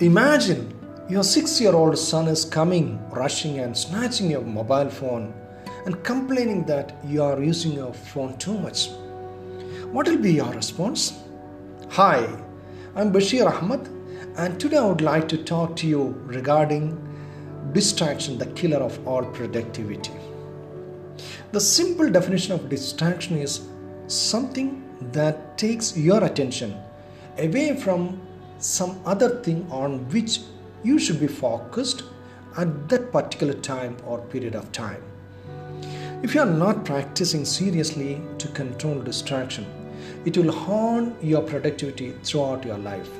Imagine your six year old son is coming, rushing, and snatching your mobile phone and complaining that you are using your phone too much. What will be your response? Hi, I'm Bashir Ahmad, and today I would like to talk to you regarding distraction, the killer of all productivity. The simple definition of distraction is something that takes your attention away from some other thing on which you should be focused at that particular time or period of time. If you are not practicing seriously to control distraction, it will harm your productivity throughout your life.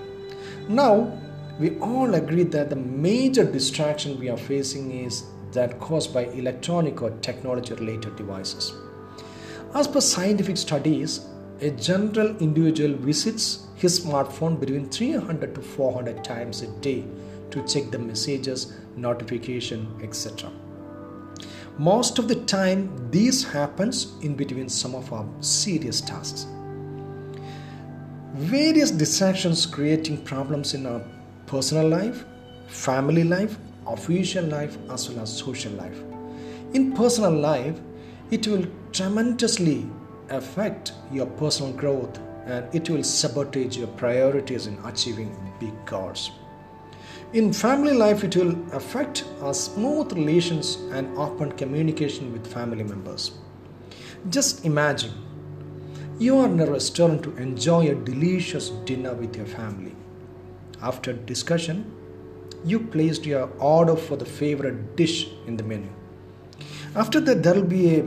Now, we all agree that the major distraction we are facing is that caused by electronic or technology related devices. As per scientific studies, a general individual visits his smartphone between 300 to 400 times a day to check the messages, notification, etc. Most of the time, this happens in between some of our serious tasks. Various distractions creating problems in our personal life, family life, official life, as well as social life. In personal life, it will tremendously affect your personal growth and it will sabotage your priorities in achieving big goals. In family life, it will affect our smooth relations and open communication with family members. Just imagine you are in a restaurant to enjoy a delicious dinner with your family. After discussion, you placed your order for the favorite dish in the menu. After that, there will be a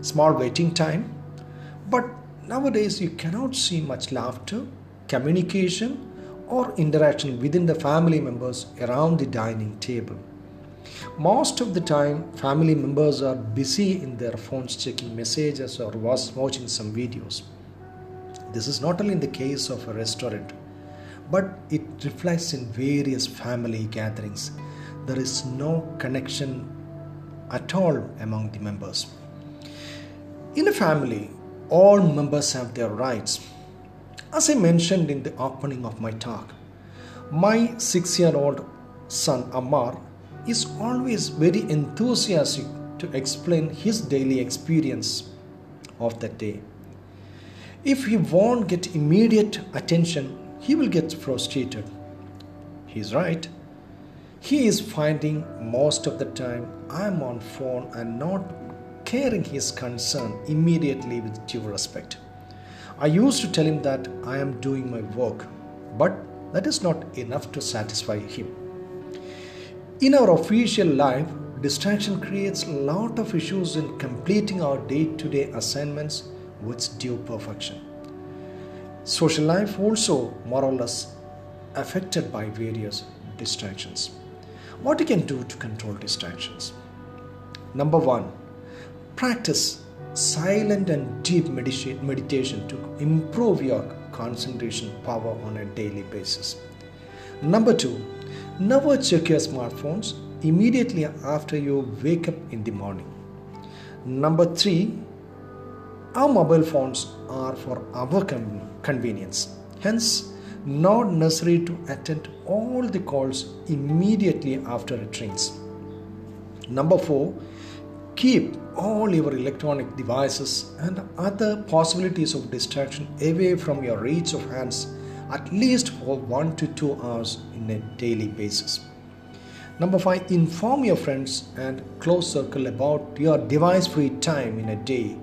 small waiting time, but nowadays you cannot see much laughter, communication, or interaction within the family members around the dining table. Most of the time, family members are busy in their phones checking messages or watching some videos. This is not only in the case of a restaurant, but it reflects in various family gatherings. There is no connection at all among the members. In a family, all members have their rights. As I mentioned in the opening of my talk, my six year old son Amar is always very enthusiastic to explain his daily experience of that day. If he won't get immediate attention, he will get frustrated. He's right. He is finding most of the time I'm on phone and not caring his concern immediately with due respect. I used to tell him that I am doing my work, but that is not enough to satisfy him. In our official life, distraction creates a lot of issues in completing our day to day assignments with due perfection. Social life also more or less affected by various distractions. What you can do to control distractions? Number one, practice silent and deep meditation to improve your concentration power on a daily basis. Number two, Never check your smartphones immediately after you wake up in the morning. Number three, our mobile phones are for our convenience. Hence, not necessary to attend all the calls immediately after it rings. Number four, keep all your electronic devices and other possibilities of distraction away from your reach of hands at least for 1 to 2 hours in a daily basis. Number 5 inform your friends and close circle about your device free time in a day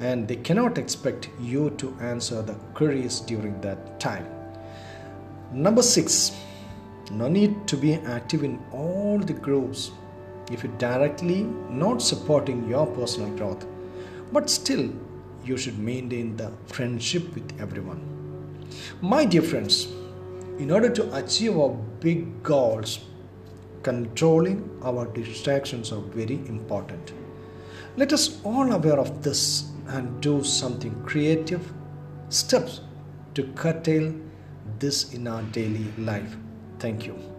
and they cannot expect you to answer the queries during that time. Number 6 no need to be active in all the groups if it directly not supporting your personal growth but still you should maintain the friendship with everyone my dear friends, in order to achieve our big goals, controlling our distractions are very important. Let us all aware of this and do something creative steps to curtail this in our daily life. Thank you.